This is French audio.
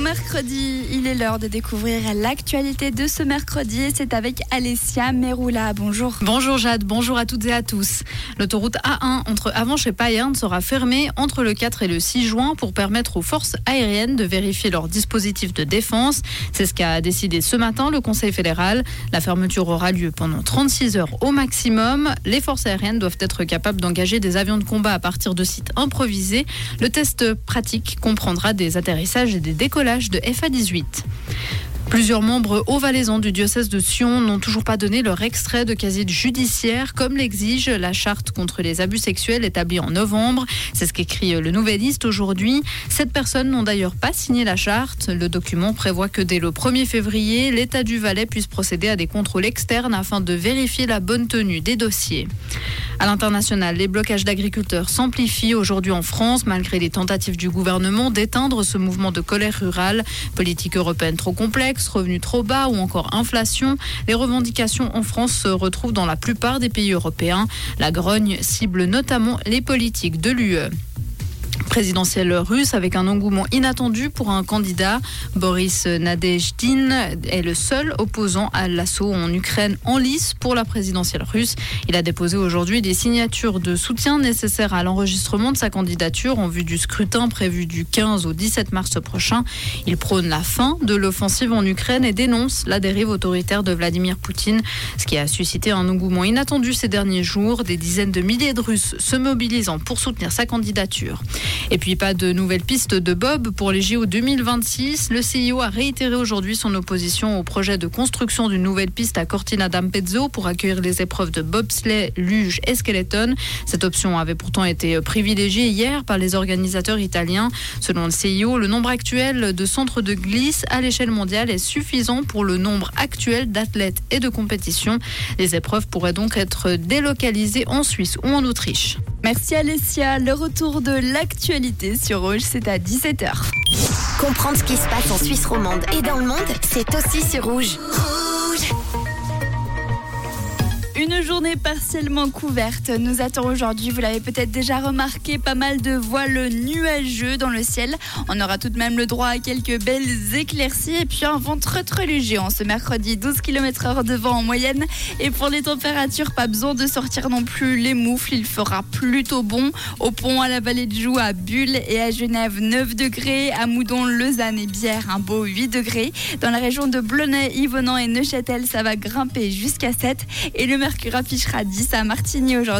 Mercredi, il est l'heure de découvrir l'actualité de ce mercredi c'est avec Alessia Meroula. Bonjour. Bonjour Jade, bonjour à toutes et à tous. L'autoroute A1 entre Avanches et Payerne sera fermée entre le 4 et le 6 juin pour permettre aux forces aériennes de vérifier leur dispositif de défense. C'est ce qu'a décidé ce matin le Conseil fédéral. La fermeture aura lieu pendant 36 heures au maximum. Les forces aériennes doivent être capables d'engager des avions de combat à partir de sites improvisés. Le test pratique comprendra des atterrissages et des décollages de FA18. Plusieurs membres haut-valaisans du diocèse de Sion n'ont toujours pas donné leur extrait de casier judiciaire, comme l'exige la charte contre les abus sexuels établie en novembre. C'est ce qu'écrit le Nouvelliste aujourd'hui. Sept personnes n'ont d'ailleurs pas signé la charte. Le document prévoit que dès le 1er février, l'État du Valais puisse procéder à des contrôles externes afin de vérifier la bonne tenue des dossiers. À l'international, les blocages d'agriculteurs s'amplifient aujourd'hui en France, malgré les tentatives du gouvernement d'éteindre ce mouvement de colère rurale. Politique européenne trop complexe, revenus trop bas ou encore inflation. Les revendications en France se retrouvent dans la plupart des pays européens. La grogne cible notamment les politiques de l'UE présidentielle russe avec un engouement inattendu pour un candidat. Boris Nadejdin est le seul opposant à l'assaut en Ukraine en lice pour la présidentielle russe. Il a déposé aujourd'hui des signatures de soutien nécessaires à l'enregistrement de sa candidature en vue du scrutin prévu du 15 au 17 mars prochain. Il prône la fin de l'offensive en Ukraine et dénonce la dérive autoritaire de Vladimir Poutine, ce qui a suscité un engouement inattendu ces derniers jours. Des dizaines de milliers de Russes se mobilisant pour soutenir sa candidature. Et puis pas de nouvelles pistes de Bob pour les JO 2026. Le CIO a réitéré aujourd'hui son opposition au projet de construction d'une nouvelle piste à Cortina d'Ampezzo pour accueillir les épreuves de bobsleigh, luge et skeleton. Cette option avait pourtant été privilégiée hier par les organisateurs italiens. Selon le CIO, le nombre actuel de centres de glisse à l'échelle mondiale est suffisant pour le nombre actuel d'athlètes et de compétitions. Les épreuves pourraient donc être délocalisées en Suisse ou en Autriche. Merci Alessia. Le retour de l'actualité sur Rouge, c'est à 17h. Comprendre ce qui se passe en Suisse romande et dans le monde, c'est aussi sur Rouge. Une journée partiellement couverte nous attend aujourd'hui. Vous l'avez peut-être déjà remarqué, pas mal de voiles nuageux dans le ciel. On aura tout de même le droit à quelques belles éclaircies et puis un vent très très léger en ce mercredi. 12 km h de vent en moyenne. Et pour les températures, pas besoin de sortir non plus les moufles. Il fera plutôt bon. Au pont, à la vallée de Joux, à Bulle et à Genève, 9 degrés. À Moudon, Lausanne et Bière, un beau 8 degrés. Dans la région de Blonay, Yvonand et Neuchâtel, ça va grimper jusqu'à 7. Et le mercure affichera 10 à Martigny aujourd'hui.